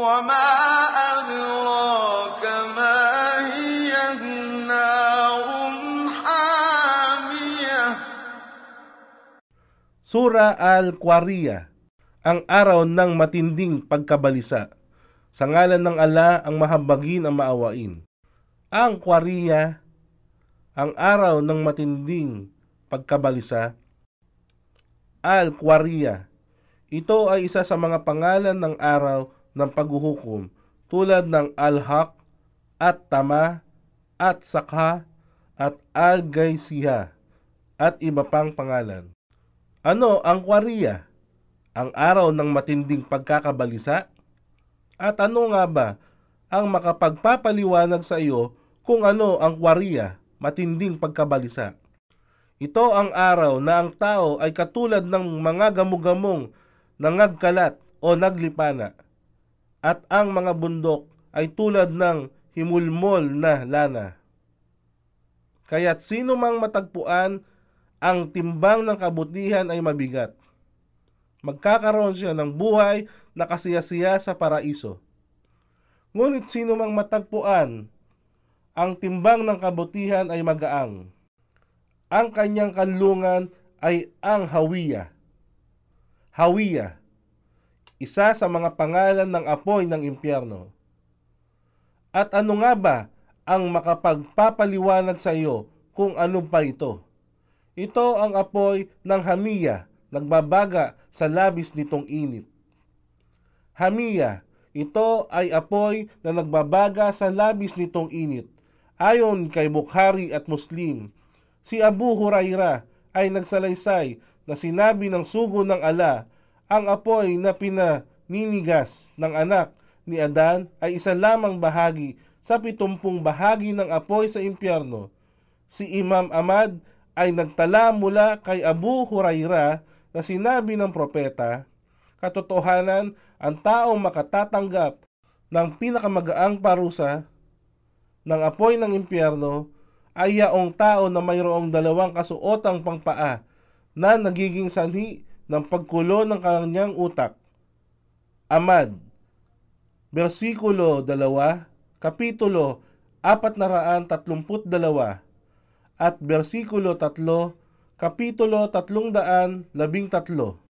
وما أدراك ما هي نار حامية Sura Al-Qariya, ang araw ng matinding pagkabalisa. Sa ngalan ng ala ang mahabagin ang maawain. Ang Qariya, ang araw ng matinding pagkabalisa. Al-Qariya, ito ay isa sa mga pangalan ng araw ng paghuhukom tulad ng Al-Haq at Tama at Sakha at Al-Gaisiha at iba pang pangalan. Ano ang kwariya? Ang araw ng matinding pagkakabalisa? At ano nga ba ang makapagpapaliwanag sa iyo kung ano ang kwariya, matinding pagkabalisa? Ito ang araw na ang tao ay katulad ng mga gamugamong nangagkalat o naglipana, at ang mga bundok ay tulad ng himulmol na lana. Kaya't sino mang matagpuan ang timbang ng kabutihan ay mabigat. Magkakaroon siya ng buhay na kasiyasiya sa paraiso. Ngunit sino mang matagpuan, ang timbang ng kabutihan ay magaang. Ang kanyang kanlungan ay ang hawiya. Hawiya, isa sa mga pangalan ng apoy ng impyerno. At ano nga ba ang makapagpapaliwanag sa iyo kung ano pa ito? Ito ang apoy ng hamiya, nagbabaga sa labis nitong init. Hamiya, ito ay apoy na nagbabaga sa labis nitong init. Ayon kay Bukhari at Muslim, si Abu Huraira ay nagsalaysay na sinabi ng sugo ng ala, ang apoy na pinaninigas ng anak ni Adan ay isa lamang bahagi sa pitumpung bahagi ng apoy sa impyerno. Si Imam Ahmad ay nagtala mula kay Abu Huraira na sinabi ng propeta, katotohanan ang taong makatatanggap ng pinakamagaang parusa ng apoy ng impyerno ay yaong tao na mayroong dalawang kasuotang pangpaa na nagiging sanhi ng pagkulo ng kanyang utak. Amad, versikulo 2, kapitulo 432 at versikulo 3, kapitulo 313.